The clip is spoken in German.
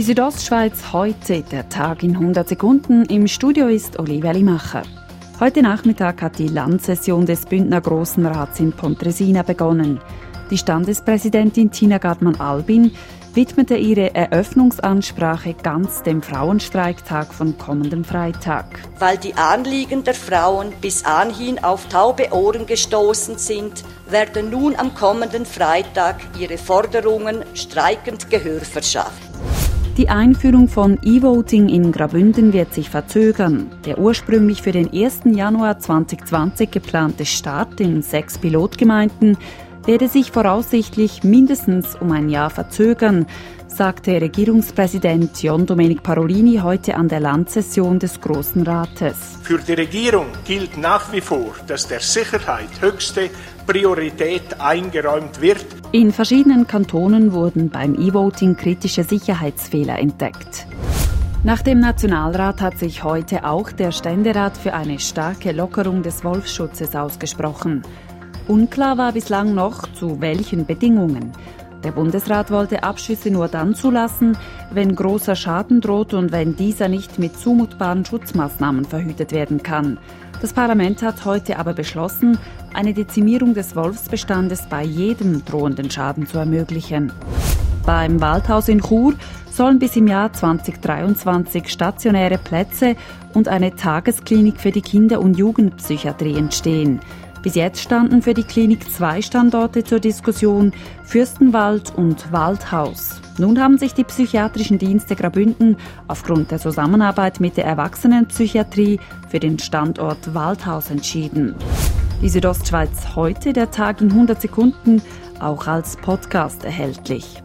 Die Südostschweiz heute, der Tag in 100 Sekunden. Im Studio ist Olivia Limacher. Heute Nachmittag hat die Landsession des Bündner Grossen Rats in Pontresina begonnen. Die Standespräsidentin Tina Gartmann-Albin widmete ihre Eröffnungsansprache ganz dem Frauenstreiktag von kommendem Freitag. Weil die Anliegen der Frauen bis anhin auf taube Ohren gestoßen sind, werden nun am kommenden Freitag ihre Forderungen streikend Gehör verschafft. Die Einführung von E-Voting in Grabünden wird sich verzögern. Der ursprünglich für den 1. Januar 2020 geplante Start in sechs Pilotgemeinden werde sich voraussichtlich mindestens um ein Jahr verzögern, sagte Regierungspräsident John Domenic Parolini heute an der Landsession des Großen Rates. Für die Regierung gilt nach wie vor, dass der Sicherheit höchste Priorität eingeräumt wird. In verschiedenen Kantonen wurden beim E-Voting kritische Sicherheitsfehler entdeckt. Nach dem Nationalrat hat sich heute auch der Ständerat für eine starke Lockerung des Wolfsschutzes ausgesprochen. Unklar war bislang noch, zu welchen Bedingungen. Der Bundesrat wollte Abschüsse nur dann zulassen, wenn großer Schaden droht und wenn dieser nicht mit zumutbaren Schutzmaßnahmen verhütet werden kann. Das Parlament hat heute aber beschlossen, eine Dezimierung des Wolfsbestandes bei jedem drohenden Schaden zu ermöglichen. Beim Waldhaus in Chur sollen bis im Jahr 2023 stationäre Plätze und eine Tagesklinik für die Kinder- und Jugendpsychiatrie entstehen. Bis jetzt standen für die Klinik zwei Standorte zur Diskussion, Fürstenwald und Waldhaus. Nun haben sich die psychiatrischen Dienste Grabünden aufgrund der Zusammenarbeit mit der Erwachsenenpsychiatrie für den Standort Waldhaus entschieden. Die Südostschweiz heute, der Tag in 100 Sekunden, auch als Podcast erhältlich.